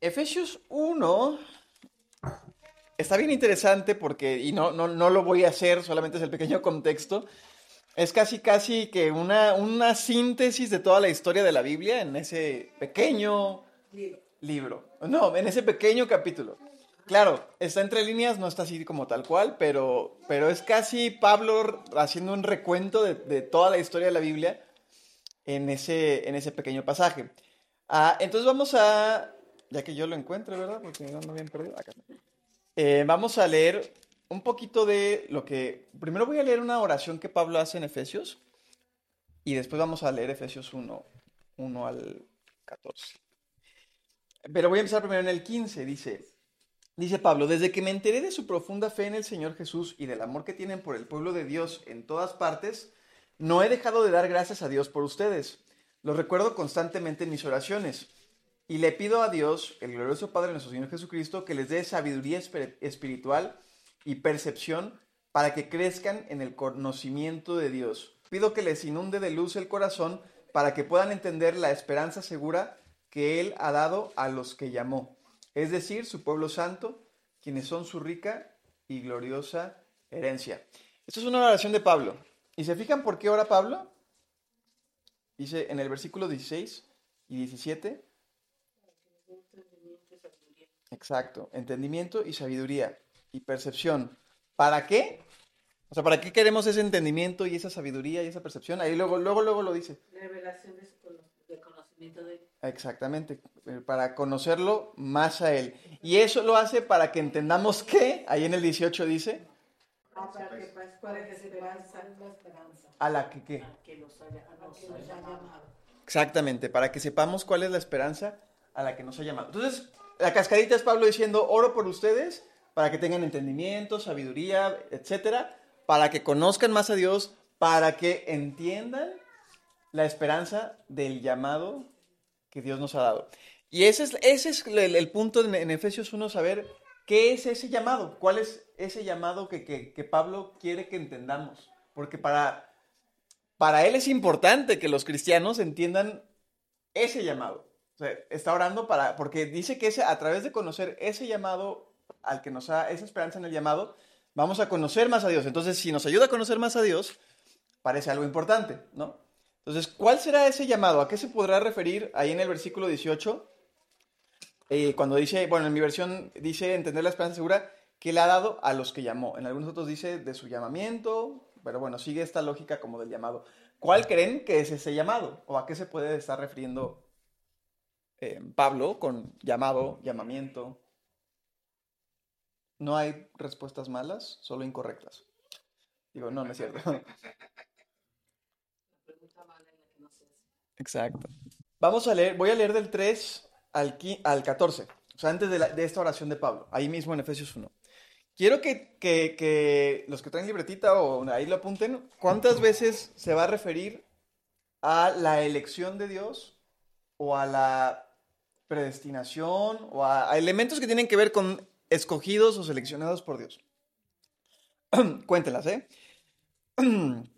Efesios 1 está bien interesante porque, y no, no, no lo voy a hacer, solamente es el pequeño contexto. Es casi, casi que una, una síntesis de toda la historia de la Biblia en ese pequeño Libro. No, en ese pequeño capítulo. Claro, está entre líneas, no está así como tal cual, pero, pero es casi Pablo haciendo un recuento de, de toda la historia de la Biblia en ese, en ese pequeño pasaje. Ah, entonces vamos a, ya que yo lo encuentro, ¿verdad? Porque no ando bien perdido. Eh, vamos a leer un poquito de lo que... Primero voy a leer una oración que Pablo hace en Efesios y después vamos a leer Efesios 1, 1 al 14. Pero voy a empezar primero en el 15, dice, dice Pablo, desde que me enteré de su profunda fe en el Señor Jesús y del amor que tienen por el pueblo de Dios en todas partes, no he dejado de dar gracias a Dios por ustedes. Lo recuerdo constantemente en mis oraciones. Y le pido a Dios, el glorioso Padre de nuestro Señor Jesucristo, que les dé sabiduría espiritual y percepción para que crezcan en el conocimiento de Dios. Pido que les inunde de luz el corazón para que puedan entender la esperanza segura que Él ha dado a los que llamó, es decir, su pueblo santo, quienes son su rica y gloriosa herencia. Esto es una oración de Pablo. ¿Y se fijan por qué ora Pablo? Dice en el versículo 16 y 17. Exacto, entendimiento y sabiduría y percepción. ¿Para qué? O sea, ¿para qué queremos ese entendimiento y esa sabiduría y esa percepción? Ahí luego, luego, luego lo dice. Revelación de, conocimiento de Exactamente, eh, para conocerlo más a Él. Y eso lo hace para que entendamos que, ahí en el 18 dice, Ah, para que, para, que se esperanza. a la que qué. Que los haya, a que los haya llamado. Exactamente, para que sepamos cuál es la esperanza a la que nos ha llamado. Entonces, la cascadita es Pablo diciendo, oro por ustedes para que tengan entendimiento, sabiduría, etcétera, para que conozcan más a Dios, para que entiendan la esperanza del llamado que Dios nos ha dado. Y ese es, ese es el, punto en, en Efesios 1, saber qué es ese llamado, cuál es ese llamado que, que- que Pablo quiere que entendamos. Porque para, para él es importante que los cristianos entiendan ese llamado. Está orando para, porque dice que a través de conocer ese llamado al que nos da esa esperanza en el llamado, vamos a conocer más a Dios. Entonces, si nos ayuda a conocer más a Dios, parece algo importante, ¿no? Entonces, ¿cuál será ese llamado? ¿A qué se podrá referir ahí en el versículo 18? Eh, cuando dice, bueno, en mi versión dice entender la esperanza segura que le ha dado a los que llamó. En algunos otros dice de su llamamiento, pero bueno, sigue esta lógica como del llamado. ¿Cuál creen que es ese llamado? ¿O a qué se puede estar refiriendo eh, Pablo con llamado, llamamiento? No hay respuestas malas, solo incorrectas. Digo, no, no es cierto. La pregunta mala en la que no se hace. Exacto. Vamos a leer, voy a leer del 3 al, al 14, o sea, antes de, la- de esta oración de Pablo, ahí mismo en Efesios 1. Quiero que, que- que los que traen libretita o ahí lo apunten, ¿cuántas veces se va a referir a la elección de Dios o a la predestinación o a, elementos que tienen que ver con escogidos o seleccionados por Dios? Cuéntelas, ¿eh?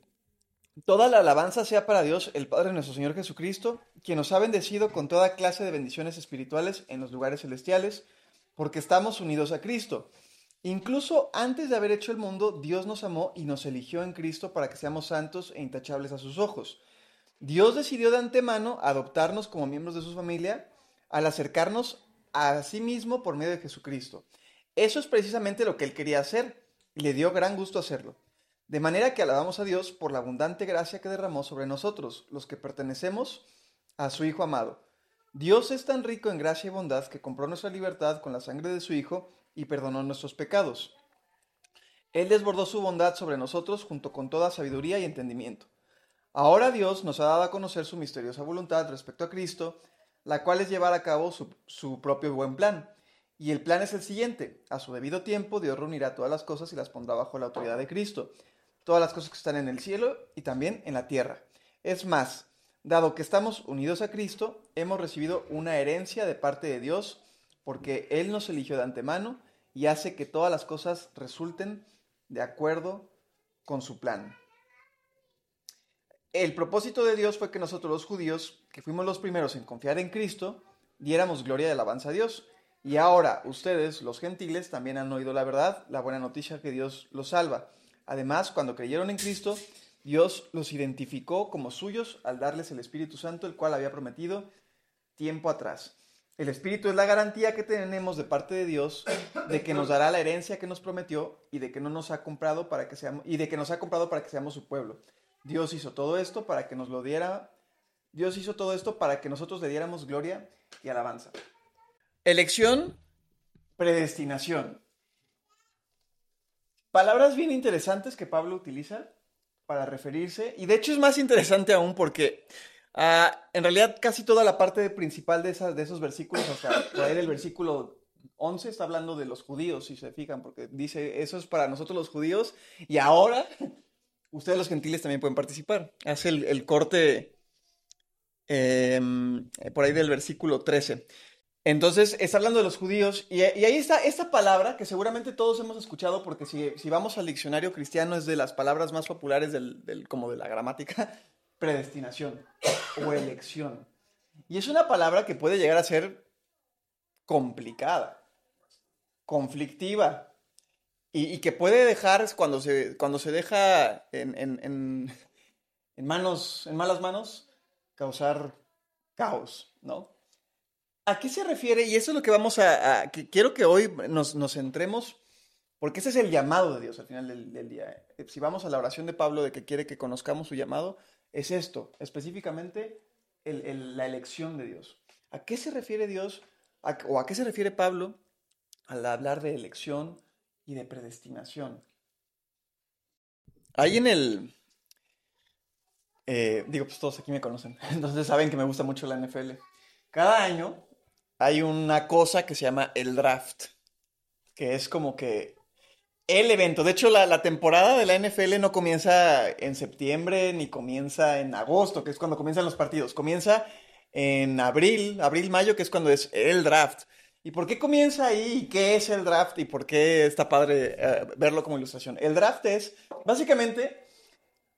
Toda la alabanza sea para Dios, el Padre de nuestro Señor Jesucristo, quien nos ha bendecido con toda clase de bendiciones espirituales en los lugares celestiales, porque estamos unidos a Cristo. Incluso antes de haber hecho el mundo, Dios nos amó y nos eligió en Cristo para que seamos santos e intachables a sus ojos. Dios decidió de antemano adoptarnos como miembros de su familia al acercarnos a sí mismo por medio de Jesucristo. Eso es precisamente lo que él quería hacer y le dio gran gusto hacerlo. De manera que alabamos a Dios por la abundante gracia que derramó sobre nosotros, los que pertenecemos a su Hijo amado. Dios es tan rico en gracia y bondad que compró nuestra libertad con la sangre de su Hijo y perdonó nuestros pecados. Él desbordó su bondad sobre nosotros junto con toda sabiduría y entendimiento. Ahora Dios nos ha dado a conocer su misteriosa voluntad respecto a Cristo, la cual es llevar a cabo su, propio buen plan. Y el plan es el siguiente. A su debido tiempo Dios reunirá todas las cosas y las pondrá bajo la autoridad de Cristo. Todas las cosas que están en el cielo y también en la tierra. Es más, dado que estamos unidos a Cristo, hemos recibido una herencia de parte de Dios, porque Él nos eligió de antemano y hace que todas las cosas resulten de acuerdo con su plan. El propósito de Dios fue que nosotros los judíos, que fuimos los primeros en confiar en Cristo, diéramos gloria y alabanza a Dios. Y ahora ustedes, los gentiles, también han oído la verdad, la buena noticia que Dios los salva. Además, cuando creyeron en Cristo, Dios los identificó como suyos al darles el Espíritu Santo, el cual había prometido tiempo atrás. El Espíritu es la garantía que tenemos de parte de Dios de que nos dará la herencia que nos prometió y de que no nos ha comprado para que seamos y de que nos ha comprado para que seamos su pueblo. Dios hizo todo esto para que nos lo diera. Dios hizo todo esto para que nosotros le diéramos gloria y alabanza. Elección, predestinación. Palabras bien interesantes que Pablo utiliza para referirse, y de hecho es más interesante aún porque ah, en realidad casi toda la parte principal de, de esos versículos, hasta ahí el versículo 11 está hablando de los judíos, si se fijan, porque dice, eso es para nosotros los judíos, y ahora ustedes los gentiles también pueden participar. Hace el, corte em, por ahí del versículo 13. Entonces, está hablando de los judíos y, ahí está esta palabra que seguramente todos hemos escuchado porque si, vamos al diccionario cristiano es de las palabras más populares del, como de la gramática, predestinación o elección. Y es una palabra que puede llegar a ser complicada, conflictiva y, que puede dejar, cuando se, cuando se deja en, en, en manos, en malas manos, causar caos, ¿no? ¿A qué se refiere? Y eso es lo que vamos a... quiero que hoy nos, centremos, porque ese es el llamado de Dios al final del, día. Eh, si vamos a la oración de Pablo de que quiere que conozcamos su llamado, es esto, específicamente la elección de Dios. ¿A qué se refiere Dios o a qué se refiere Pablo al hablar de elección y de predestinación? Ahí en el... Eh, digo, pues todos aquí me conocen, entonces saben que me gusta mucho la NFL. Cada año hay una cosa que se llama el draft, que es como que el evento. De hecho, la, temporada de la NFL no comienza en septiembre ni comienza en agosto, que es cuando comienzan los partidos. Comienza en abril, abril-mayo, que es cuando es el draft. ¿Y por qué comienza ahí? ¿Qué es el draft? ¿Y por qué está padre eh, verlo como ilustración? El draft es básicamente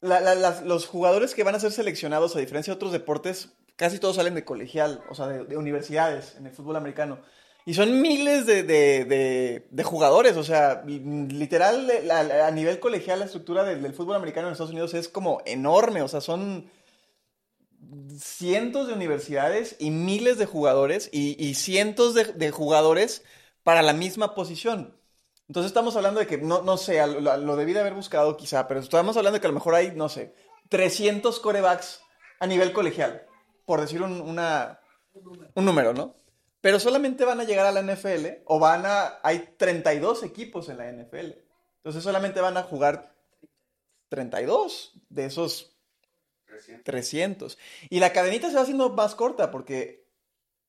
los jugadores que van a ser seleccionados, a diferencia de otros deportes, casi todos salen de colegial, o sea, de, universidades en el fútbol americano. Y son miles de, jugadores, o sea, literal, a, nivel colegial la estructura del, fútbol americano en Estados Unidos es como enorme, o sea, son cientos de universidades y miles de jugadores y, cientos de, jugadores para la misma posición. Entonces estamos hablando de que, no, no sé, lo, lo, debí de haber buscado quizá, pero estamos hablando de que a lo mejor hay, no sé, 300 corebacks a nivel colegial por decir un, una, un número, ¿no? Pero solamente van a llegar a la NFL o van a... Hay 32 equipos en la NFL. Entonces solamente van a jugar 32 de esos 300. Y la cadenita se va haciendo más corta porque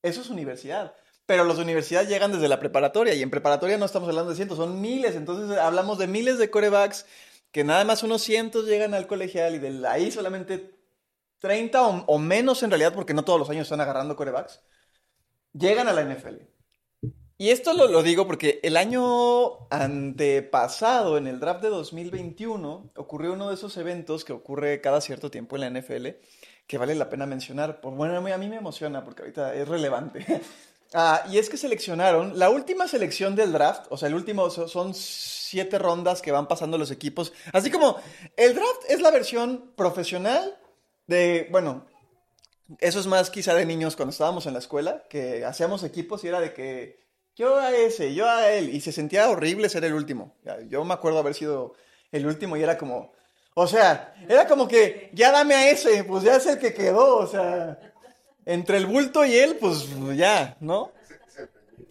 eso es universidad. Pero los de universidad llegan desde la preparatoria y en preparatoria no estamos hablando de cientos, son miles. Entonces hablamos de miles de corebacks que nada más unos cientos llegan al colegial y de ahí solamente 30 o, menos en realidad, porque no todos los años están agarrando corebacks, llegan a la NFL. Y esto lo, digo porque el año antepasado, en el draft de 2021, ocurrió uno de esos eventos que ocurre cada cierto tiempo en la NFL, que vale la pena mencionar. Por, bueno, a mí me emociona porque ahorita es relevante. Ah, y es que seleccionaron, la última selección del draft, o sea, el último son siete rondas que van pasando los equipos. Así como el draft es la versión profesional de, bueno, eso es más quizá de niños cuando estábamos en la escuela, que hacíamos equipos y era de que yo a ese, yo a él, y se sentía horrible ser el último. Yo me acuerdo haber sido el último y era como, o sea, era como que ya dame a ese, pues ya es el que quedó, o sea, entre el bulto y él, pues ya, ¿no?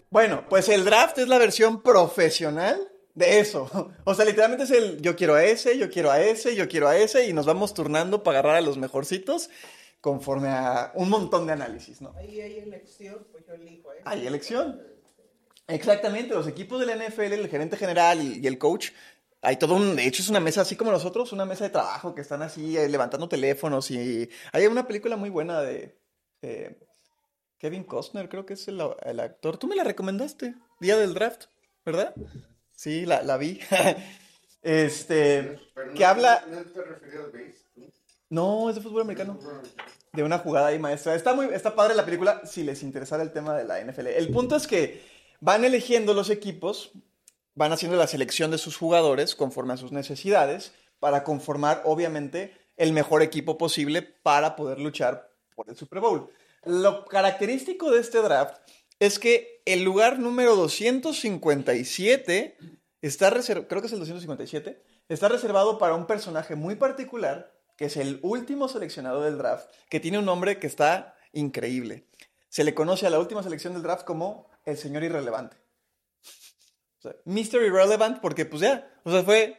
Bueno, pues el draft es la versión profesional de eso. O sea, literalmente es el yo quiero a ese, yo quiero a ese, yo quiero a ese y nos vamos turnando para agarrar a los mejorcitos conforme a un montón de análisis, ¿no? Ahí hay elección, pues yo elijo a Hay elección. Exactamente, los equipos de la NFL, el gerente general y, el coach, hay todo un, de hecho es una mesa así como nosotros, una mesa de trabajo que están así eh, levantando teléfonos y hay una película muy buena de Kevin Costner, creo que es el, el actor. Tú me la recomendaste, día del draft, ¿verdad? Sí, la, la vi. este, que habla... ¿No te refieres al base? No, es de fútbol americano. de una jugada ahí maestra. Está, muy, está padre la película si les interesara el tema de la NFL. El punto es que van eligiendo los equipos, van haciendo la selección de sus jugadores conforme a sus necesidades para conformar, obviamente, el mejor equipo posible para poder luchar por el Super Bowl. Lo característico de este draft es que el lugar número 257 está reservado, creo que es el 257, está reservado para un personaje muy particular, que es el último seleccionado del draft, que tiene un nombre que está increíble. Se le conoce a la última selección del draft como el señor irrelevante. O sea, Mr. Irrelevant porque pues ya, o sea, fue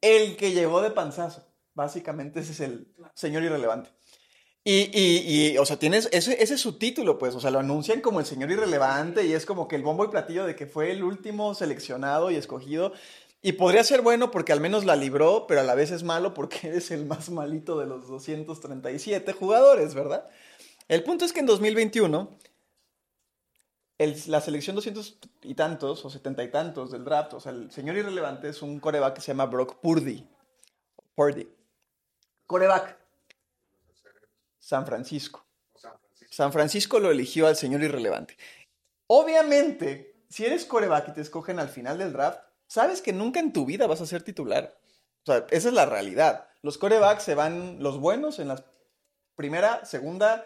el que llegó de panzazo. Básicamente ese es el señor irrelevante. Y, y, y, o sea, tienes, ese, ese es su título, pues, o sea, lo anuncian como el señor irrelevante y es como que el bombo y platillo de que fue el último seleccionado y escogido. Y podría ser bueno porque al menos la libró, pero a la vez es malo porque eres el más malito de los 237 jugadores, ¿verdad? El punto es que en 2021, el, la selección 200 y tantos o 70 y tantos del draft, o sea, el señor irrelevante es un coreback que se llama Brock Purdy. Purdy. Coreback. San Francisco. San Francisco lo eligió al señor irrelevante. Obviamente, si eres coreback y te escogen al final del draft, sabes que nunca en tu vida vas a ser titular. O sea, esa es la realidad. Los corebacks se van los buenos en la primera, segunda,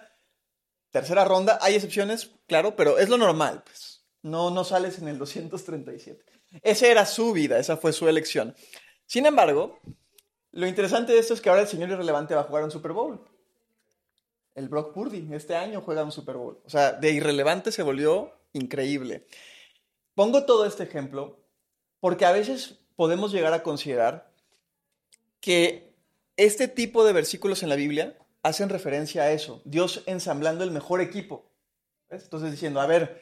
tercera ronda. Hay excepciones, claro, pero es lo normal, pues. No, no sales en el 237. Esa era su vida, esa fue su elección. Sin embargo, lo interesante de esto es que ahora el señor irrelevante va a jugar un Super Bowl. El Brock Purdy este año juega un Super Bowl. O sea, de irrelevante se volvió increíble. Pongo todo este ejemplo porque a veces podemos llegar a considerar que este tipo de versículos en la Biblia hacen referencia a eso, Dios ensamblando el mejor equipo. Entonces diciendo, a ver,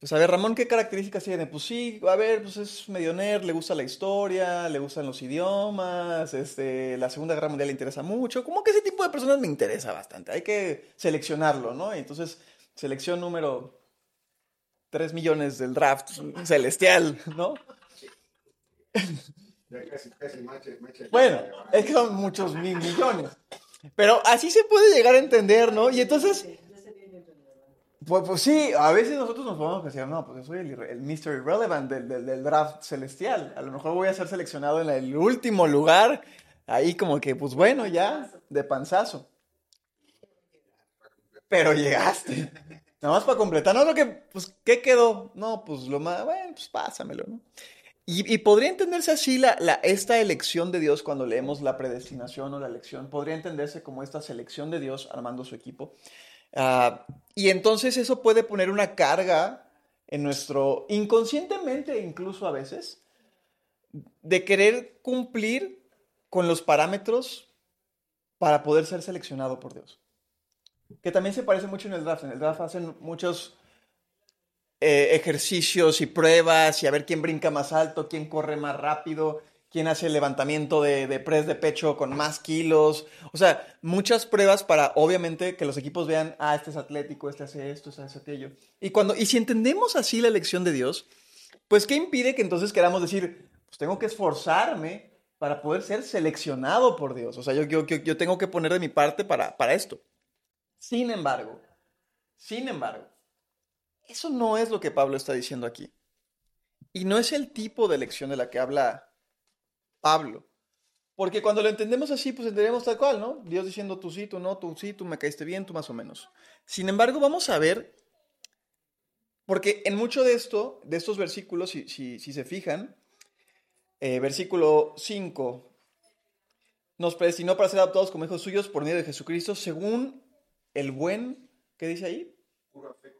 pues a ver, Ramón, ¿qué características tiene? Pues sí, a ver, pues es medio nerd, le gusta la historia, le gustan los idiomas, este, la Segunda Guerra Mundial le interesa mucho. Como que ese tipo de personas me interesa bastante. Hay que seleccionarlo, ¿no? Entonces, selección número 3 millones del draft celestial, ¿no? Bueno, es que son muchos mil millones. Pero así se puede llegar a entender, ¿no? Y entonces, pues, pues sí, a veces nosotros nos podemos decir, no, pues yo soy el, el Mr. Irrelevant del, del, del, draft celestial. A lo mejor voy a ser seleccionado en el último lugar, ahí como que, pues bueno, ya, de panzazo. Pero llegaste. Nada más para completar, no lo que, pues, ¿qué quedó? No, pues lo más, bueno, pues pásamelo, ¿no? Y, podría entenderse así la, esta elección de Dios cuando leemos la predestinación o la elección. Podría entenderse como esta selección de Dios armando su equipo. Uh, y entonces eso puede poner una carga en nuestro, inconscientemente incluso a veces, de querer cumplir con los parámetros para poder ser seleccionado por Dios. Que también se parece mucho en el draft. En el draft hacen muchos eh, ejercicios y pruebas y a ver quién brinca más alto, quién corre más rápido, quién hace el levantamiento de, de press de pecho con más kilos. O sea, muchas pruebas para, obviamente, que los equipos vean, ah, este es atlético, este hace esto, este hace aquello. Y, cuando, y si entendemos así la elección de Dios, pues, ¿qué impide que entonces queramos decir, pues tengo que esforzarme para poder ser seleccionado por Dios? O sea, yo, yo, yo tengo que poner de mi parte para, para esto. Sin embargo, sin embargo, eso no es lo que Pablo está diciendo aquí. Y no es el tipo de elección de la que habla Pablo. Porque cuando lo entendemos así, pues entendemos tal cual, ¿no? Dios diciendo tú sí, tú no, tú sí, tú me caíste bien, tú más o menos. Sin embargo, vamos a ver, porque en mucho de esto, de estos versículos, si, si, si se fijan, eh, versículo 5, nos predestinó para ser adoptados como hijos suyos por medio de Jesucristo, según el buen, ¿qué dice ahí? Puro afecto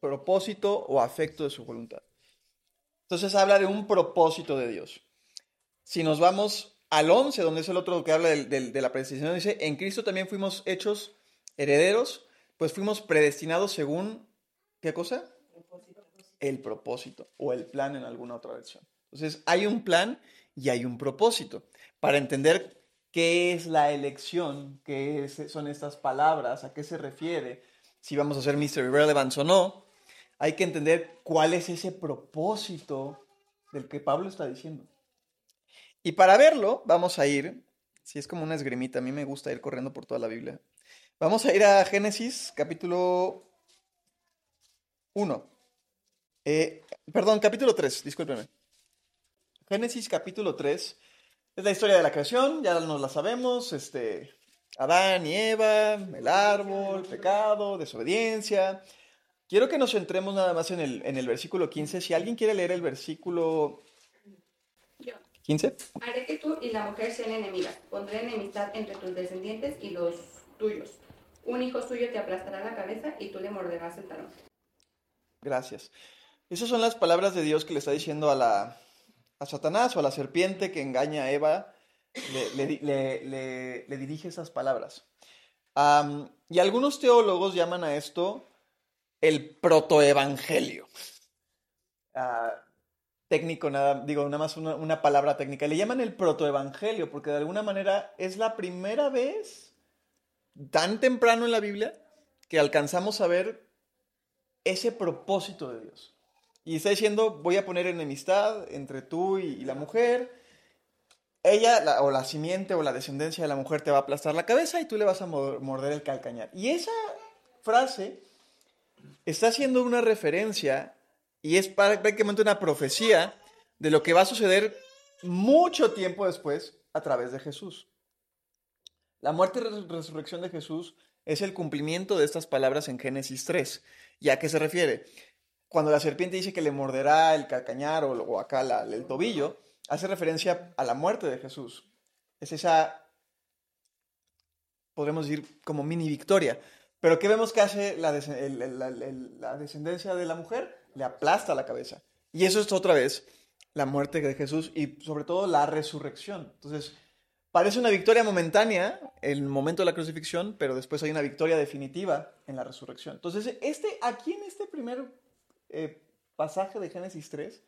propósito o afecto de su voluntad. Entonces habla de un propósito de Dios. Si nos vamos al 11, donde es el otro que habla de, de, de la predestinación, dice, en Cristo también fuimos hechos herederos, pues fuimos predestinados según, ¿qué cosa? El propósito o el plan en alguna otra versión. Entonces hay un plan y hay un propósito. Para entender qué es la elección, qué es, son estas palabras, a qué se refiere, si vamos a hacer Mystery Relevance o no, hay que entender cuál es ese propósito del que Pablo está diciendo. Y para verlo, vamos a ir, si es como una esgrimita, a mí me gusta ir corriendo por toda la Biblia, Vamos a ir a Génesis capítulo 1. Eh, perdón, capítulo 3, discúlpenme. Génesis capítulo 3 es la historia de la creación, ya nos la sabemos, este, Adán y Eva, el árbol, pecado, desobediencia. Quiero que nos centremos nada más en el, en el versículo 15. Si alguien quiere leer el versículo Yo. 15. Haré que tú y la mujer sean enemigas. Pondré enemistad entre tus descendientes y los tuyos. Un hijo suyo te aplastará la cabeza y tú le morderás el talón. Gracias. Esas son las palabras de Dios que le está diciendo a, la, a Satanás o a la serpiente que engaña a Eva. Le, le le- le- dirige esas palabras. Am, y algunos teólogos llaman a esto el protoevangelio. Ah, técnico, nada, digo, nada más una, palabra técnica. Le llaman el protoevangelio porque de alguna manera es la primera vez tan temprano en la Biblia que alcanzamos a ver ese propósito de Dios. Y está diciendo, voy a poner enemistad entre tú y, la mujer. Ella, la- o la simiente o la descendencia de la mujer te va a aplastar la cabeza y tú le vas a mo- morder el calcañar. Y esa frase está haciendo una referencia y es prácticamente una profecía de lo que va a suceder mucho tiempo después a través de Jesús. La muerte y res- resurrección de Jesús es el cumplimiento de estas palabras en Génesis 3. ¿Y a qué se refiere? Cuando la serpiente dice que le morderá el calcañar o, acá el tobillo, hace referencia a la muerte de Jesús. Es esa, podremos decir, como mini victoria. Pero ¿qué vemos que hace la, descendencia de la mujer? Le aplasta la cabeza. Y eso es otra vez la muerte de Jesús y sobre todo la resurrección. Entonces, parece una victoria momentánea en el momento de la crucifixión, pero después hay una victoria definitiva en la resurrección. Entonces, este, aquí en este primer eh, pasaje de Génesis 3,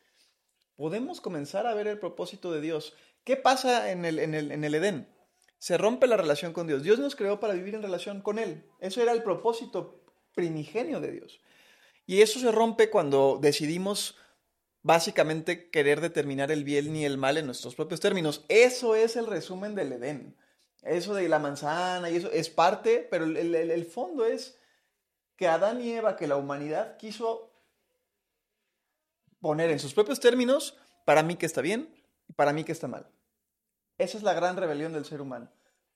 podemos comenzar a ver el propósito de Dios. ¿Qué pasa en el, en el, en el Edén? Se rompe la relación con Dios. Dios nos creó para vivir en relación con Él. Eso era el propósito primigenio de Dios. Y eso se rompe cuando decidimos básicamente querer determinar el bien y el mal en nuestros propios términos. Eso es el resumen del Edén. Eso de la manzana y eso es parte, pero el, el- el fondo es que Adán y Eva, que la humanidad quiso poner en sus propios términos, para mí que está bien y para mí que está mal. Esa es la gran rebelión del ser humano.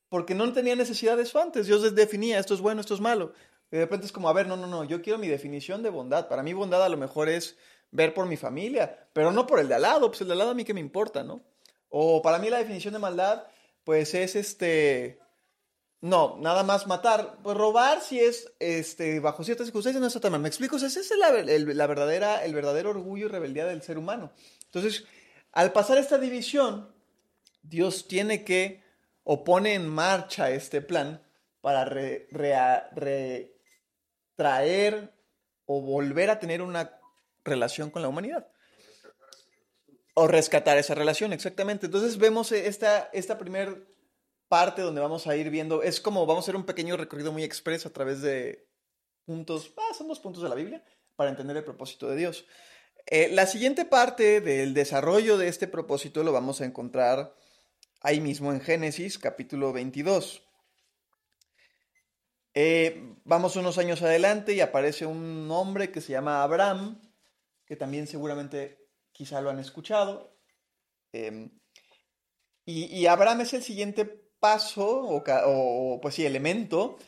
Porque no tenía necesidad de eso antes. Dios les definía, esto es bueno, esto es malo. Y de repente es como, a ver, no, no, no, yo quiero mi definición de bondad. Para mí bondad a lo mejor es ver por mi familia, pero no por el de al lado, pues el de al lado a mí que me importa, ¿no? O para mí la definición de maldad, pues es este... No, nada más matar. Pues robar si es este, bajo ciertas circunstancias no está tan mal. ¿Me explico? O sea, ese es la, el, la verdadera, el verdadero orgullo y rebeldía del ser humano. Entonces, al pasar esta división, Dios tiene que o pone en marcha este plan para re- rea- retraer o volver a tener una relación con la humanidad. O rescatar esa relación, exactamente. Entonces vemos esta, esta primer parte donde vamos a ir viendo, es como vamos a hacer un pequeño recorrido muy expreso a través de puntos, ah, son dos puntos de la Biblia, para entender el propósito de Dios. Eh, la siguiente parte del desarrollo de este propósito lo vamos a encontrar ahí mismo en Génesis capítulo 22. Eh, vamos unos años adelante y aparece un hombre que se llama Abraham, que también seguramente quizá lo han escuchado. Eh, y, Abraham es el siguiente paso, o, pues sí, elemento,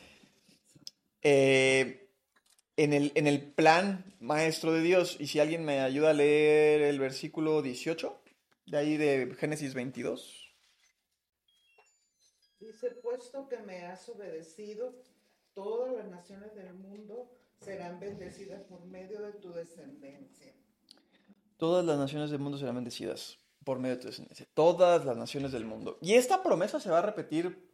eh, en, el, en el plan maestro de Dios. Y si alguien me ayuda a leer el versículo 18, de ahí de Génesis 22. Dice, puesto que me has obedecido, todas las naciones del mundo serán bendecidas por medio de tu descendencia. Todas las naciones del mundo serán bendecidas por medio de tu descendencia. Todas las naciones del mundo. Y esta promesa se va a repetir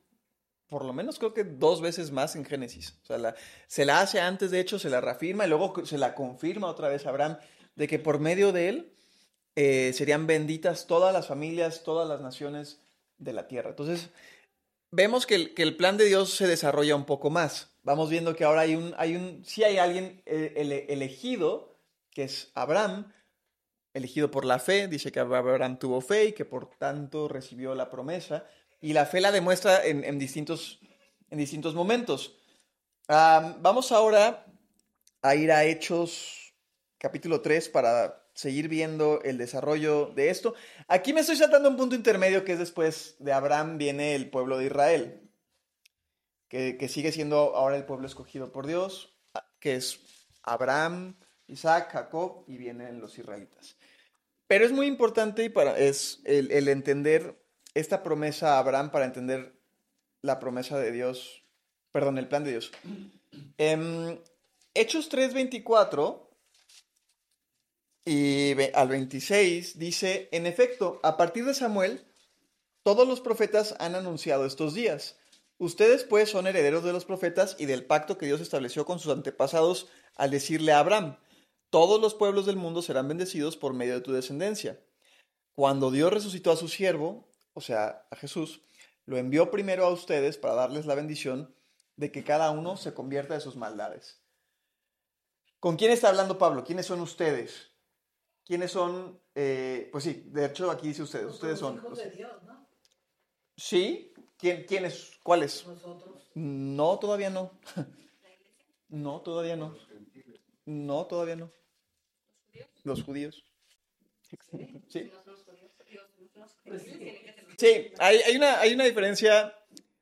por lo menos creo que dos veces más en Génesis. O sea, se la hace antes, de hecho, se la reafirma y luego se la confirma otra vez a Abraham de que por medio de él eh, serían benditas todas las familias, todas las naciones de la tierra. Entonces, vemos que el, que el plan de Dios se desarrolla un poco más. Vamos viendo que ahora hay un, hay un, sí hay alguien eh, ele- elegido, que es Abraham, elegido por la fe, dice que Abraham tuvo fe y que por tanto recibió la promesa, y la fe la demuestra en, distintos, en distintos momentos. Am, vamos ahora a ir a Hechos capítulo 3 para seguir viendo el desarrollo de esto. Aquí me estoy saltando un punto intermedio que es después de Abraham viene el pueblo de Israel, que, que sigue siendo ahora el pueblo escogido por Dios, que es Abraham, Isaac, Jacob y vienen los israelitas. Pero es muy importante y para, es el, el entender esta promesa a Abraham para entender la promesa de Dios, perdón, el plan de Dios. Em, Hechos 3:24 y al 26 dice, en efecto, a partir de Samuel, todos los profetas han anunciado estos días. Ustedes pues son herederos de los profetas y del pacto que Dios estableció con sus antepasados al decirle a Abraham, todos los pueblos del mundo serán bendecidos por medio de tu descendencia. Cuando Dios resucitó a su siervo, o sea, a Jesús, lo envió primero a ustedes para darles la bendición de que cada uno se convierta de sus maldades. ¿Con quién está hablando Pablo? ¿Quiénes son ustedes? ¿Quiénes son? eh, pues sí, de hecho aquí dice ustedes. Ustedes son. hijos de Dios, ¿no? ¿Sí? ¿Quién, ¿Quiénes? ¿Cuáles? Nosotros. No, todavía no. No, todavía no. No, todavía no. Los judíos. Sí. Sí. hay, hay una, hay una diferencia.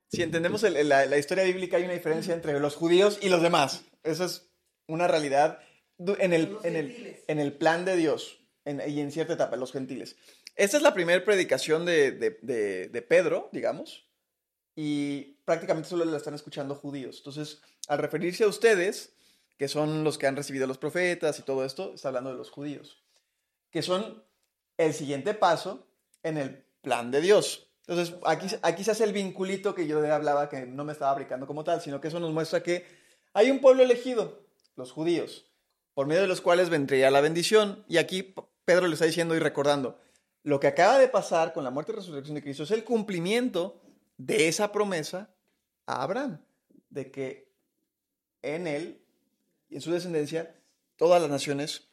Si entendemos el- la, la historia bíblica, hay una diferencia entre los judíos y los demás. Eso es una realidad en el, en el, en el plan de Dios en- y en cierta etapa, los gentiles. Esta es la primera predicación de, de- de- de Pedro, digamos, y prácticamente solo la están escuchando judíos. Entonces, al referirse a ustedes, que son los que han recibido a los profetas y todo esto, está hablando de los judíos, que son el siguiente paso en el plan de Dios. Entonces, aquí, aquí se hace el vinculito que yo hablaba, que no me estaba aplicando como tal, sino que eso nos muestra que hay un pueblo elegido, los judíos, por medio de los cuales vendría la bendición. Y aquí Pedro le está diciendo y recordando, lo que acaba de pasar con la muerte y resurrección de Cristo es el cumplimiento de esa promesa a Abraham, de que en él y en su descendencia todas las naciones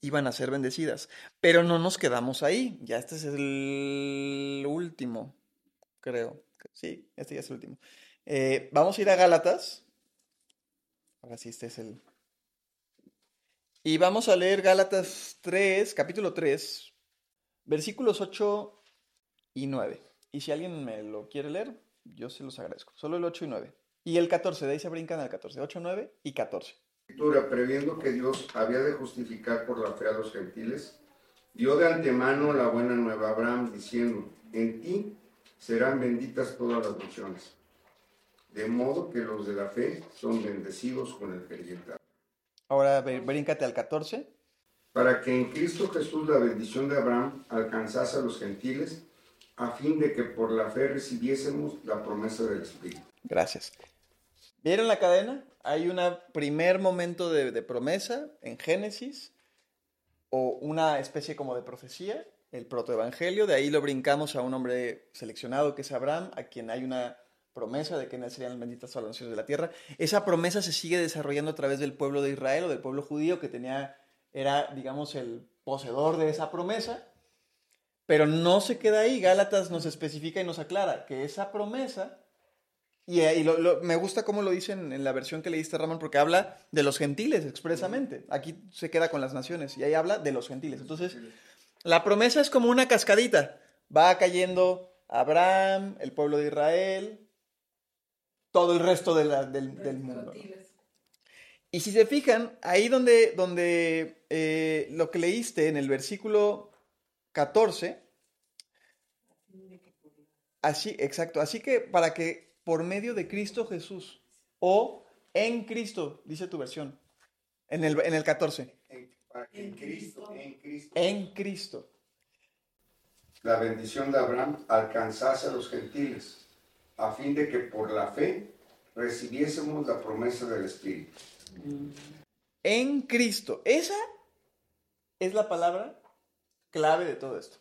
iban a ser bendecidas. Pero no nos quedamos ahí. Ya este es el último, creo. Sí, este ya es el último. Eh, vamos a ir a Gálatas. Ahora sí, este es el... Y vamos a leer Gálatas 3, capítulo 3, versículos 8 y 9. Y si alguien me lo quiere leer, yo se los agradezco. Solo el 8 y 9. Y el 14, de ahí se brincan al 14. 8, 9 y 14. Escritura, previendo que Dios había de justificar por la fe a los gentiles, dio de antemano la buena nueva a Abraham, diciendo, en ti serán benditas todas las naciones. De modo que los de la fe son bendecidos con el creyente. Ahora br- bríncate al 14. Para que en Cristo Jesús la bendición de Abraham alcanzase a los gentiles, a fin de que por la fe recibiésemos la promesa del Espíritu. Gracias. ¿Vieron la cadena? Hay un primer momento de, de promesa en Génesis, o una especie como de profecía, el protoevangelio, de ahí lo brincamos a un hombre seleccionado que es Abraham, a quien hay una promesa de que serían benditas todas las naciones de la tierra. Esa promesa se sigue desarrollando a través del pueblo de Israel o del pueblo judío que tenía, era, digamos, el poseedor de esa promesa. Pero no se queda ahí. Gálatas nos especifica y nos aclara que esa promesa y, y lo- lo- me gusta cómo lo dicen en la versión que leíste, Ramón, porque habla de los gentiles expresamente. Aquí se queda con las naciones y ahí habla de los gentiles. Entonces, la promesa es como una cascadita. Va cayendo Abraham, el pueblo de Israel, todo el resto de la- del, del mundo. Y si se fijan, ahí donde, donde eh, lo que leíste en el versículo 14, así, exacto, así que para que por medio de Cristo Jesús o en Cristo, dice tu versión, en el, en el 14, En, para que en Cristo, en Cristo, en Cristo. la bendición de Abraham alcanzase a los gentiles, a fin de que por la fe recibiésemos la promesa del Espíritu. En Cristo. Esa es la palabra clave de todo esto.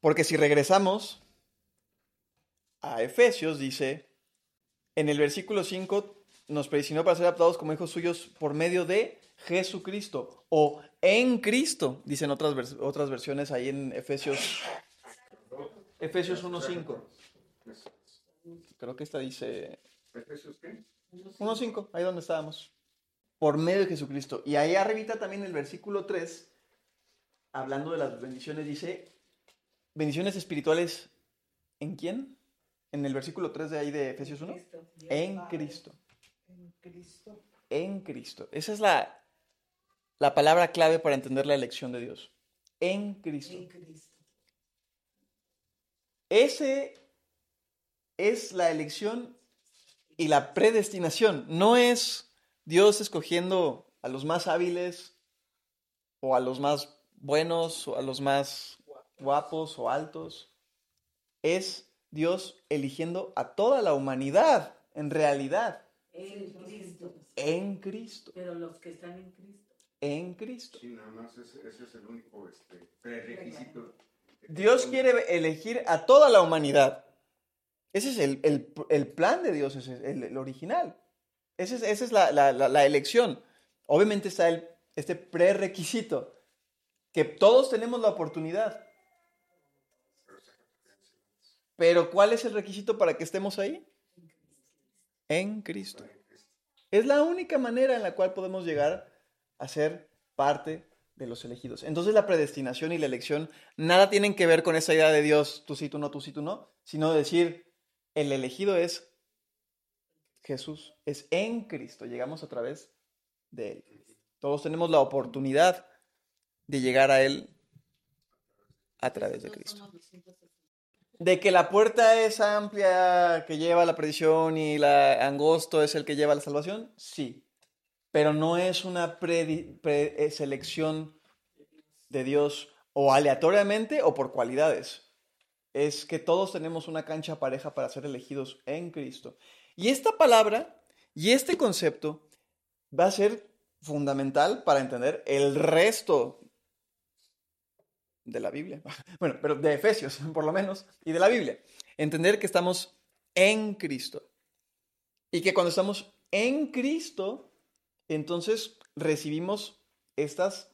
Porque si regresamos a Efesios, dice, en el versículo 5, nos predestinó para ser adoptados como hijos suyos por medio de Jesucristo o en Cristo, dicen otras, otras versiones ahí en Efesios, Efesios 1.5. Creo que esta dice ¿Efesios qué? 1.5, ahí donde estábamos. Por medio de Jesucristo. Y ahí arribita también el versículo 3, hablando de las bendiciones, dice, bendiciones espirituales, ¿en quién? En el versículo 3 de ahí de Efesios 1. Cristo. En Padre. Cristo. En Cristo. En Cristo. Esa es la, la palabra clave para entender la elección de Dios. En Cristo. En Cristo. Ese es la elección y la predestinación. No es Dios escogiendo a los más hábiles o a los más buenos o a los más guapos o altos. Es Dios eligiendo a toda la humanidad en realidad En Cristo. en Cristo. Pero los que están en Cristo. En Cristo. Sí, nada más ese, ese es el único este, prerequisito. Dios quiere elegir a toda la humanidad. Ese es el, el- el plan de Dios, es el, el original. Ese es- esa es la, la- la- la elección. Obviamente está el, este prerequisito, que todos tenemos la oportunidad. Pero ¿cuál es el requisito para que estemos ahí? En Cristo. Es la única manera en la cual podemos llegar a ser parte de los elegidos. Entonces la predestinación y la elección nada tienen que ver con esa idea de Dios, tú sí, tú no, tú sí, tú no, sino decir, el elegido es Jesús, es en Cristo, llegamos a través de Él. Todos tenemos la oportunidad de llegar a Él a través de Cristo. De que la puerta es amplia, que lleva a la perdición y la angosto es el que lleva a la salvación, sí. Pero no es una predi- pre- eh, de Dios o aleatoriamente o por cualidades. Es que todos tenemos una cancha pareja para ser elegidos en Cristo. Y esta palabra y este concepto va a ser fundamental para entender el resto de la Biblia. Bueno, pero de Efesios, por lo menos, y de la Biblia. Entender que estamos en Cristo. Y que cuando estamos en Cristo, entonces recibimos estas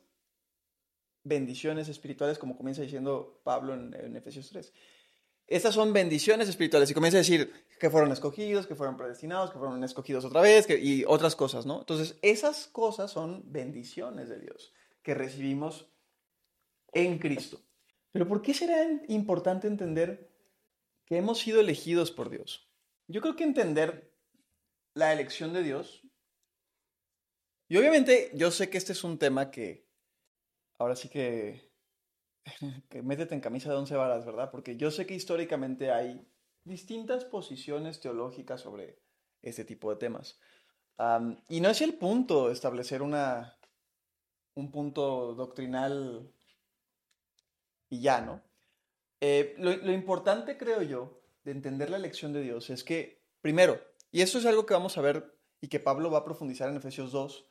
bendiciones espirituales, como comienza diciendo Pablo en, en Efesios 3. Estas son bendiciones espirituales y comienza a decir que fueron escogidos, que fueron predestinados, que fueron escogidos otra vez y otras cosas, ¿no? Entonces, esas cosas son bendiciones de Dios que recibimos en Cristo. Pero ¿por qué será importante entender que hemos sido elegidos por Dios? Yo creo que entender la elección de Dios, y obviamente yo sé que este es un tema que ahora sí que, que métete en camisa de once varas, ¿verdad? Porque yo sé que históricamente hay distintas posiciones teológicas sobre este tipo de temas. Y no es el punto establecer una, un punto doctrinal y ya, ¿no? Eh, lo, importante, creo yo, de entender la elección de Dios es que, primero, y esto es algo que vamos a ver y que Pablo va a profundizar en Efesios 2,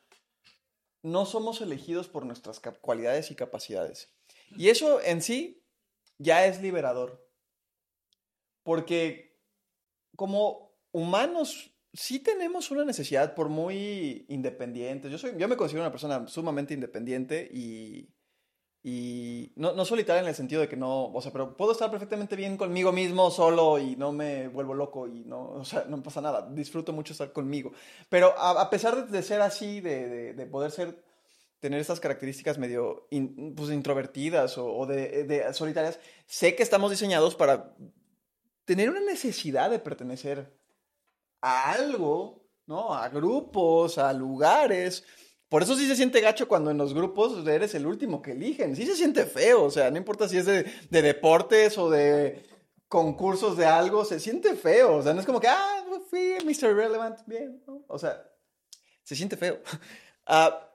no somos elegidos por nuestras cualidades y capacidades. Y eso en sí ya es liberador. Porque como humanos sí tenemos una necesidad por muy independientes. Yo, soy, yo me considero una persona sumamente independiente y, y no, no solitaria en el sentido de que no, o sea, pero puedo estar perfectamente bien conmigo mismo solo y no me vuelvo loco y no, o sea, no pasa nada. Disfruto mucho estar conmigo. Pero a, a pesar de, ser así, de, de, de poder ser, tener estas características medio pues, introvertidas o, o de solitarias, sé que estamos diseñados para tener una necesidad de pertenecer a algo, ¿no? A grupos, a lugares. Por eso sí se siente gacho cuando en los grupos eres el último que eligen. Sí se siente feo, o sea, no importa si es de, de deportes o de concursos de algo, se siente feo. O sea, no es como que, ah, fui Mr. Relevant, bien, ¿no? O sea, se siente feo. Ah,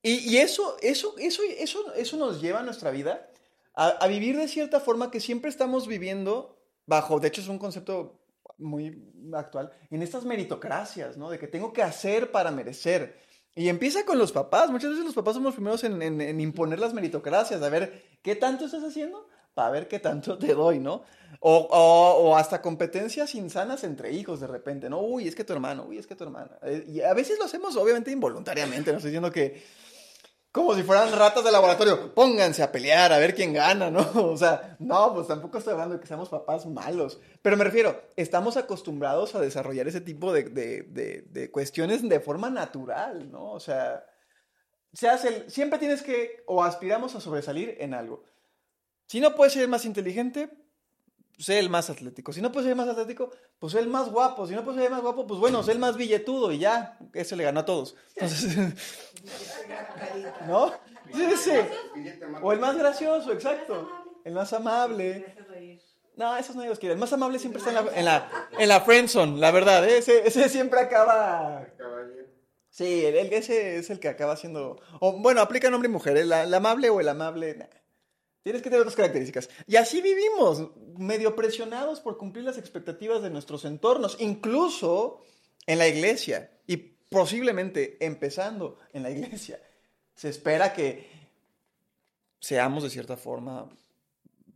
y, y eso, eso, eso, eso, eso nos lleva a nuestra vida a, a vivir de cierta forma que siempre estamos viviendo bajo, de hecho es un concepto muy actual, en estas meritocracias, ¿no? De que tengo que hacer para merecer. Y empieza con los papás. Muchas veces los papás somos los primeros en, en- imponer las meritocracias, a ver qué tanto estás haciendo para ver qué tanto te doy, ¿no? O, o- o hasta competencias insanas entre hijos de repente, ¿no? Uy, es que tu hermano, uy, es que tu hermana. Eh, Y a veces lo hacemos obviamente involuntariamente, no estoy diciendo que... Como si fueran ratas de laboratorio. Pónganse a pelear a ver quién gana, ¿no? O sea, no, pues tampoco estoy hablando de que seamos papás malos. Pero me refiero, estamos acostumbrados a desarrollar ese tipo de, de- de- de cuestiones de forma natural, ¿no? O sea, se hace el- siempre tienes que, o aspiramos a sobresalir en algo. Si no puedes ser más inteligente, sé el más atlético. Si no puedes ser el más atlético, pues sé el más guapo. Si no puedes ser el más guapo, pues bueno, sé el más billetudo y ya. Ese le ganó a todos. Entonces, ¿no? Sí, sí. O el más gracioso, exacto. El más amable. No, esos nadie los quiere. El más amable siempre está en la, en la, en la friendzone, la verdad. ¿eh? Ese, ese siempre acaba... Sí, el, ese es el que acaba siendo... O, bueno, aplica en hombre y mujer. El, el amable o el amable... Tienes que tener otras características. Y así vivimos, medio presionados por cumplir las expectativas de nuestros entornos, incluso en la iglesia y posiblemente empezando en la iglesia. Se espera que seamos de cierta forma,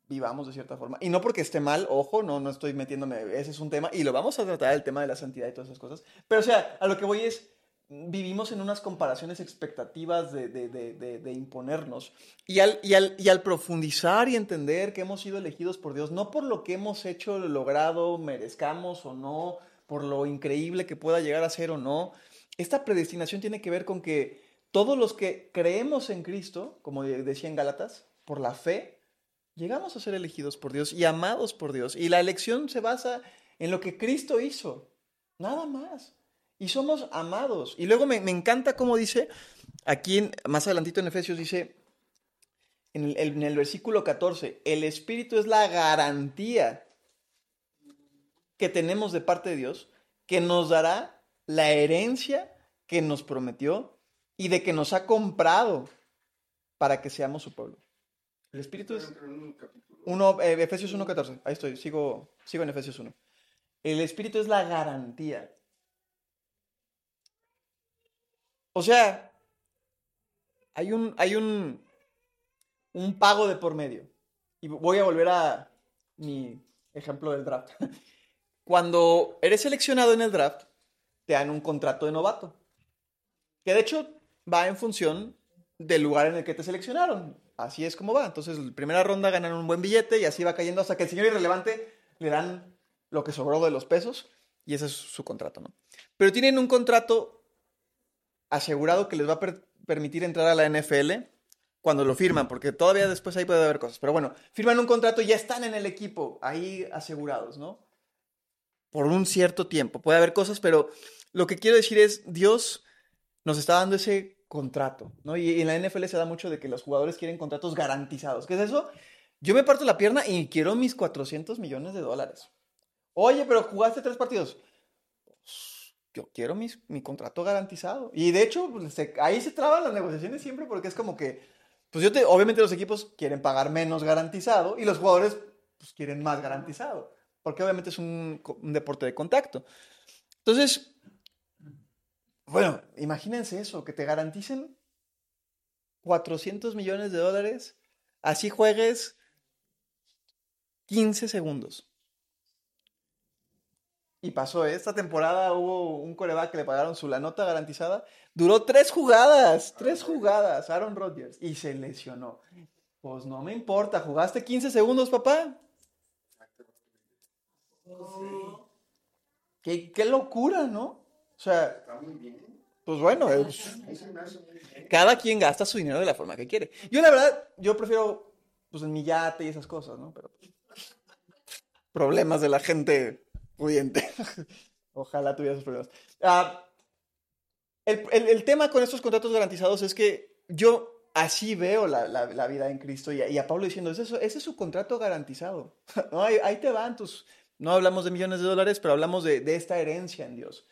vivamos de cierta forma. Y no porque esté mal, ojo, no, no estoy metiéndome, ese es un tema, y lo vamos a tratar, el tema de la santidad y todas esas cosas. Pero o sea, a lo que voy es, vivimos en unas comparaciones expectativas de, de- de- de- imponernos. Y al, y, al, y al profundizar y entender que hemos sido elegidos por Dios, no por lo que hemos hecho, logrado, merezcamos o no, por lo increíble que pueda llegar a ser o no, esta predestinación tiene que ver con que todos los que creemos en Cristo, como decía en Gálatas, por la fe, llegamos a ser elegidos por Dios y amados por Dios. Y la elección se basa en lo que Cristo hizo, nada más. Y somos amados. Y luego me, me encanta cómo dice, aquí en- más adelantito en Efesios dice, en el, en el versículo 14, el Espíritu es la garantía que tenemos de parte de Dios, que nos dará la herencia que nos prometió y de que nos ha comprado para que seamos su pueblo. El Espíritu es... Uno, eh, Efesios 1.14. Ahí estoy, sigo, sigo en Efesios 1. El Espíritu es la garantía. O sea, hay un, hay un, un pago de por medio. Y voy a volver a mi ejemplo del draft. Cuando eres seleccionado en el draft, te dan un contrato de novato. Que de hecho va en función del lugar en el que te seleccionaron. Así es como va. Entonces, la primera ronda ganan un buen billete y así va cayendo hasta que el señor irrelevante le dan lo que sobró de los pesos y ese es su contrato, ¿no? Pero tienen un contrato asegurado que les va a per- permitir entrar a la NFL cuando lo firman, porque todavía después ahí puede haber cosas. Pero bueno, firman un contrato y ya están en el equipo, ahí asegurados, ¿no? Por un cierto tiempo. Puede haber cosas, pero lo que quiero decir es, Dios nos está dando ese contrato, ¿no? Y en la NFL se da mucho de que los jugadores quieren contratos garantizados. ¿Qué es eso? Yo me parto la pierna y quiero mis 400 millones de dólares. Oye, pero jugaste tres partidos. Yo quiero mi contrato garantizado. Y de hecho, pues, ahí se traban las negociaciones siempre porque es como que, pues yo te, obviamente los equipos quieren pagar menos garantizado y los jugadores pues, quieren más garantizado. Porque obviamente es un, un deporte de contacto. Entonces, bueno, imagínense eso, que te garanticen 400 millones de dólares, así juegues 15 segundos. Y pasó, ¿eh? esta temporada hubo un coreback que le pagaron su la nota garantizada. Duró tres jugadas, tres jugadas, Aaron Rodgers, y se lesionó. Pues no me importa, jugaste 15 segundos, papá. Qué, qué locura, ¿no? O sea, Está muy bien. pues bueno, es- cada quien gasta su dinero de la forma que quiere. Yo la verdad, yo prefiero pues en mi yate y esas cosas, ¿no? Pero problemas de la gente pudiente. Ojalá tuviera esos problemas. Ah, el, el- el tema con estos contratos garantizados es que yo así veo la, la- la vida en Cristo y, a- y a Pablo diciendo, ese, es- ese es su contrato garantizado. ¿no? ahí, ahí te van tus... No hablamos de millones de dólares, pero hablamos de, de esta herencia en Dios.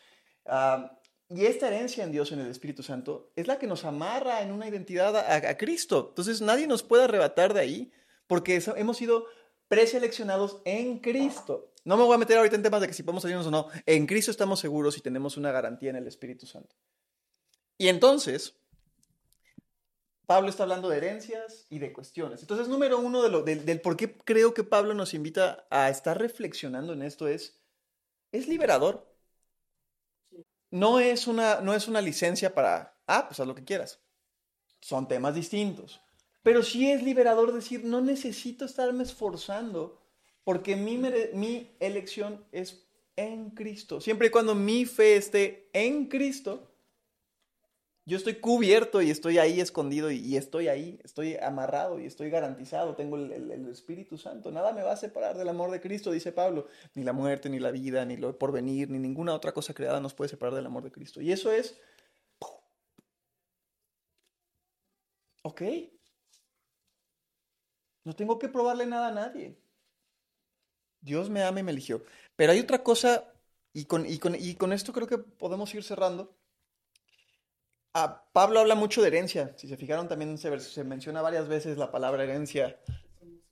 Ah, y esta herencia en Dios, en el Espíritu Santo, es la que nos amarra en una identidad a, a Cristo. Entonces nadie nos puede arrebatar de ahí, porque hemos sido preseleccionados en Cristo. No me voy a meter ahorita en temas de que si podemos salirnos o no. En Cristo estamos seguros y tenemos una garantía en el Espíritu Santo. Y entonces, Pablo está hablando de herencias y de cuestiones. Entonces, número uno del, del por qué creo que Pablo nos invita a estar reflexionando en esto es, es liberador. No es una, no es una licencia para, ah, pues haz lo que quieras. son temas distintos. Pero sí es liberador decir, no necesito estarme esforzando porque mi, mi elección es en Cristo. Siempre y cuando mi fe esté en Cristo, yo estoy cubierto y estoy ahí escondido y, y estoy ahí, estoy amarrado y estoy garantizado, tengo el, el- el Espíritu Santo. Nada me va a separar del amor de Cristo, dice Pablo. Ni la muerte, ni la vida, ni lo porvenir, ni ninguna otra cosa creada nos puede separar del amor de Cristo. Y eso es... Ok. No tengo que probarle nada a nadie. Dios me ama y me eligió. Pero hay otra cosa, y con, y con, y con esto creo que podemos ir cerrando. Ah, Pablo habla mucho de herencia. Si se fijaron, también se, se menciona varias veces la palabra herencia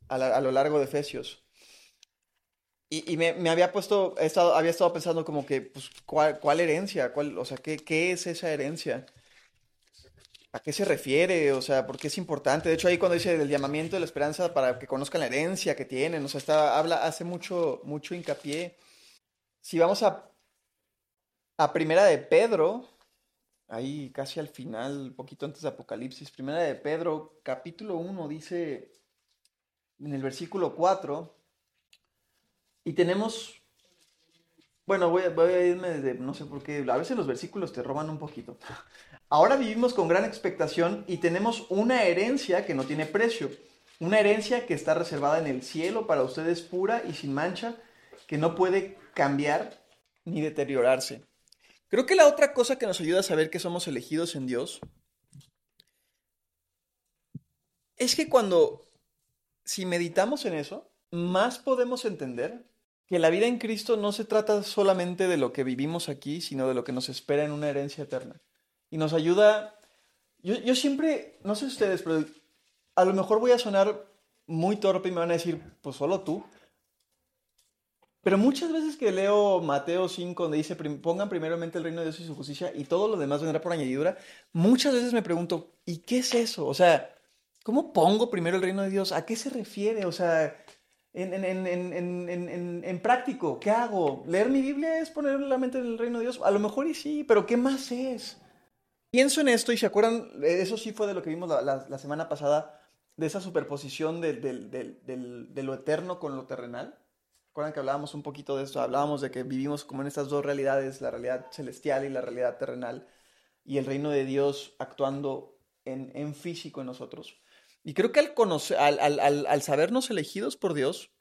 a, lo largo de Efesios. Y, y me, me había puesto, he había estado pensando como que, pues, ¿cuál, cuál herencia? ¿Cuál, o sea, ¿qué, qué es esa herencia? ¿A qué se refiere? O sea, ¿por qué es importante? De hecho, ahí cuando dice del llamamiento de la esperanza para que conozcan la herencia que tienen, o sea, está, habla, hace mucho, mucho hincapié. Si vamos a, a Primera de Pedro, ahí casi al final, un poquito antes de Apocalipsis, Primera de Pedro, capítulo 1, dice en el versículo 4, y tenemos, bueno, voy a, voy a irme desde, no sé por qué, a veces los versículos te roban un poquito. Ahora vivimos con gran expectación y tenemos una herencia que no tiene precio, una herencia que está reservada en el cielo para ustedes pura y sin mancha, que no puede cambiar ni deteriorarse. Creo que la otra cosa que nos ayuda a saber que somos elegidos en Dios es que cuando, si meditamos en eso, más podemos entender que la vida en Cristo no se trata solamente de lo que vivimos aquí, sino de lo que nos espera en una herencia eterna. Y nos ayuda, yo, yo siempre, no sé ustedes, pero a lo mejor voy a sonar muy torpe y me van a decir, pues solo tú. Pero muchas veces que leo Mateo 5, donde dice, "Prim- pongan primeramente el reino de Dios y su justicia y todo lo demás vendrá por añadidura, muchas veces me pregunto, ¿y qué es eso? O sea, ¿cómo pongo primero el reino de Dios? ¿A qué se refiere? O sea, en, en- en- en práctico, ¿qué hago? ¿Leer mi Biblia es poner la mente en el reino de Dios? A lo mejor y sí, pero ¿qué más es? Pienso en esto y se acuerdan, Eh, eso sí fue de lo que vimos la, semana pasada, de esa superposición de lo eterno con lo terrenal. ¿Recuerdan que hablábamos un poquito de esto? Hablábamos de que vivimos como en estas dos realidades, la realidad celestial y la realidad terrenal, y el reino de Dios actuando en, físico en nosotros. Y creo que al, conocer, al- al- al sabernos elegidos por Dios,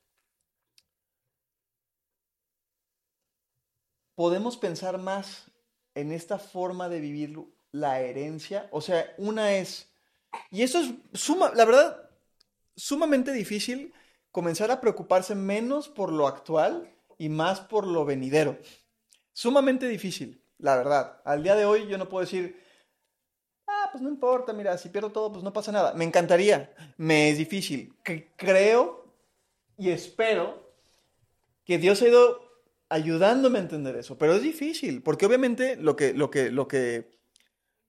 podemos pensar más en esta forma de vivir la herencia. O sea, una es, y eso es suma, la verdad, sumamente difícil comenzar a preocuparse menos por lo actual y más por lo venidero. Sumamente difícil, la verdad. Al día de hoy yo no puedo decir, ah, pues no importa, mira, si pierdo todo, pues no pasa nada. Me encantaría, me es difícil. Creo y espero que Dios ha ido ayudándome a entender eso, pero es difícil, porque obviamente lo que, lo que, lo que,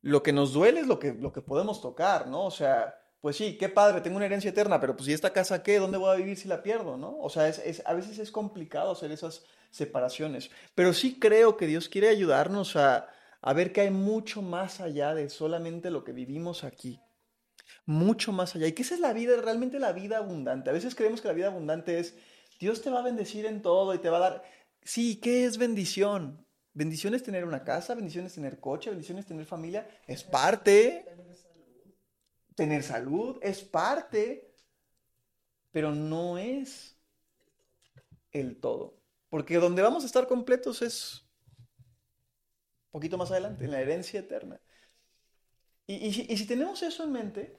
lo que nos duele es lo que, lo que podemos tocar, ¿no? O sea, pues sí, qué padre, tengo una herencia eterna, pero pues ¿y esta casa qué? ¿Dónde voy a vivir si la pierdo, no? O sea, es, es- a veces es complicado hacer esas separaciones, pero sí creo que Dios quiere ayudarnos a, a ver que hay mucho más allá de solamente lo que vivimos aquí. Mucho más allá. Y que esa es la vida, realmente la vida abundante. A veces creemos que la vida abundante es, Dios te va a bendecir en todo y te va a dar... Sí, ¿qué es bendición? Bendición es tener una casa, bendición es tener coche, bendición es tener familia. Es parte. Tener salud es parte, pero no es el todo. Porque donde vamos a estar completos es un poquito más adelante, en la herencia eterna. Y, si- tenemos eso en mente,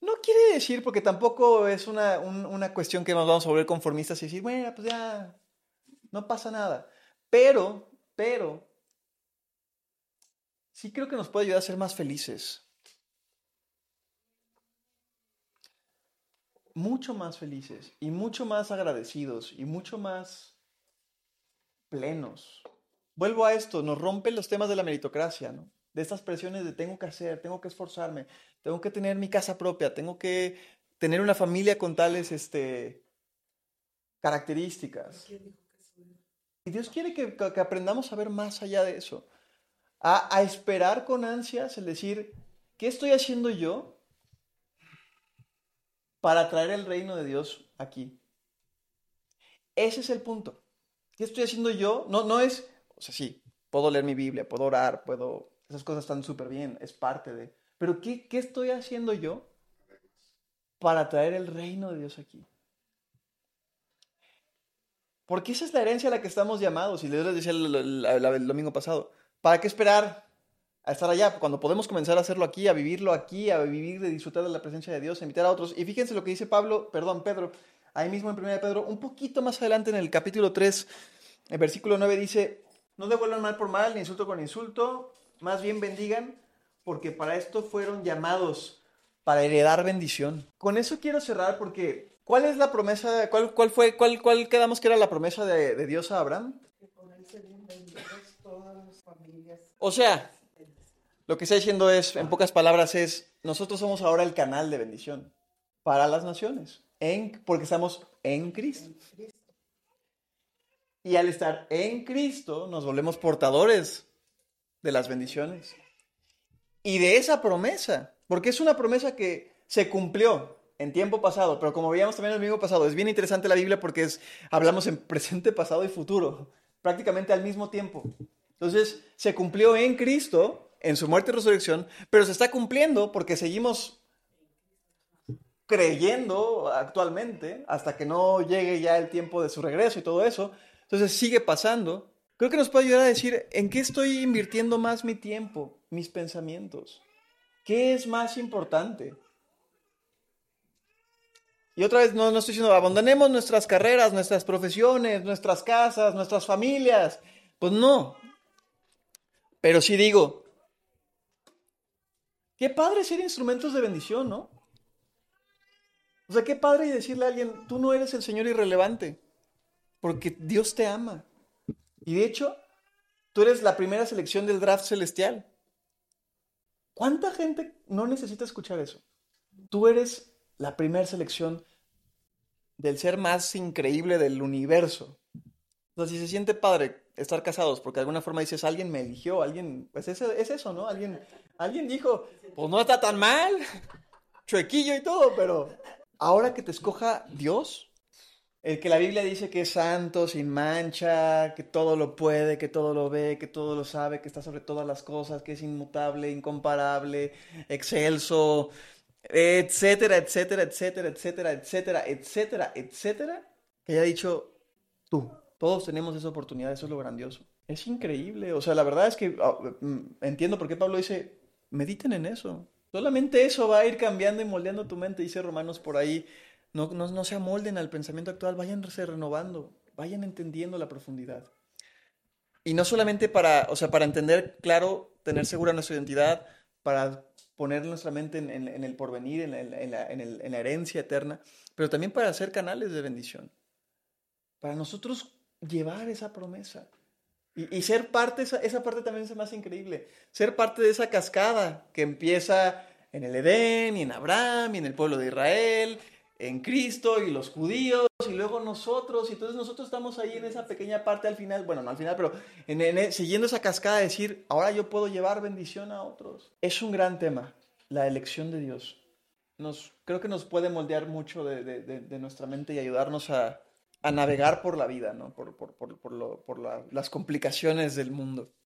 no quiere decir, porque tampoco es una, un- una cuestión que nos vamos a volver conformistas y decir, bueno, pues ya, no pasa nada. Pero, pero, sí creo que nos puede ayudar a ser más felices. Mucho más felices y mucho más agradecidos y mucho más plenos. Vuelvo a esto, nos rompen los temas de la meritocracia, ¿no? De estas presiones de tengo que hacer, tengo que esforzarme, tengo que tener mi casa propia, tengo que tener una familia con tales este, características. Dios quiere que aprendamos a ver más allá de eso. a, a esperar con ansias el decir, ¿qué estoy haciendo yo para traer el reino de Dios aquí? Ese es el punto. ¿Qué estoy haciendo yo? No, no es, o sea, sí, puedo leer mi Biblia, puedo orar, puedo, esas cosas están súper bien, es parte de, pero ¿qué, ¿qué estoy haciendo yo para traer el reino de Dios aquí? Porque esa es la herencia a la que estamos llamados. Y les decía el, el- domingo pasado. ¿Para qué esperar a estar allá? Cuando podemos comenzar a hacerlo aquí, a vivirlo aquí, a vivir, de disfrutar de la presencia de Dios, a invitar a otros. Y fíjense lo que dice Pablo, perdón, Pedro, ahí mismo en 1 de Pedro, un poquito más adelante en el capítulo 3, el versículo 9 dice, no devuelvan mal por mal, ni insulto con insulto, más bien bendigan, porque para esto fueron llamados, para heredar bendición. Con eso quiero cerrar porque, ¿cuál es la promesa, cuál, cuál fue, cuál, cuál quedamos que era la promesa de, de Dios a Abraham? Que con él serían benditas todas las familias. O sea, lo que está diciendo es, en pocas palabras, es, nosotros somos ahora el canal de bendición para las naciones, en, porque estamos en Cristo. en Cristo. Y al estar en Cristo, nos volvemos portadores de las bendiciones. Y de esa promesa, porque es una promesa que se cumplió en tiempo pasado, pero como veíamos también el domingo pasado, es bien interesante la Biblia porque es, hablamos en presente, pasado y futuro, prácticamente al mismo tiempo. Entonces, se cumplió en Cristo, en su muerte y resurrección, pero se está cumpliendo porque seguimos creyendo actualmente hasta que no llegue ya el tiempo de su regreso y todo eso. Entonces sigue pasando. Creo que nos puede ayudar a decir en qué estoy invirtiendo más mi tiempo, mis pensamientos. ¿Qué es más importante? Y otra vez, no, no estoy diciendo, abandonemos nuestras carreras, nuestras profesiones, nuestras casas, nuestras familias. Pues no. Pero sí digo, qué padre ser instrumentos de bendición, ¿no? O sea, qué padre decirle a alguien, tú no eres el Señor irrelevante, porque Dios te ama. Y de hecho, tú eres la primera selección del draft celestial. ¿Cuánta gente no necesita escuchar eso? Tú eres la primera selección del ser más increíble del universo. Sea, si se siente padre estar casados, porque de alguna forma dices, alguien me eligió, alguien, pues es, es eso, ¿no? Alguien, alguien dijo, pues no está tan mal, chuequillo y todo, pero ahora que te escoja Dios, el que la Biblia dice que es santo, sin mancha, que todo lo puede, que todo lo ve, que todo lo sabe, que está sobre todas las cosas, que es inmutable, incomparable, excelso, etcétera, etcétera, etcétera, etcétera, etcétera, etcétera, etcétera, que haya dicho tú. Todos tenemos esa oportunidad, eso es lo grandioso. Es increíble, o sea, la verdad es que ah, mm, entiendo por qué Pablo dice, mediten en eso. Solamente eso va a ir cambiando y moldeando tu mente, dice Romanos por ahí. No, no, no se amolden al pensamiento actual, váyanse renovando, vayan entendiendo la profundidad. Y no solamente para, o sea, para entender, claro, tener segura nuestra identidad, para poner nuestra mente en, el porvenir, en, la, herencia eterna, pero también para ser canales de bendición. Para nosotros llevar esa promesa. Y, y ser parte, esa, esa parte también es más increíble. Ser parte de esa cascada que empieza en el Edén y en Abraham y en el pueblo de Israel, en Cristo y los judíos y luego nosotros. Y entonces nosotros estamos ahí en esa pequeña parte al final, bueno, no al final, pero en, en- siguiendo esa cascada de decir, ahora yo puedo llevar bendición a otros. Es un gran tema, la elección de Dios. Nos, creo que nos puede moldear mucho de, de- nuestra mente y ayudarnos a, a navegar por la vida, ¿no? Por, por, por, por lo- la- las complicaciones del mundo.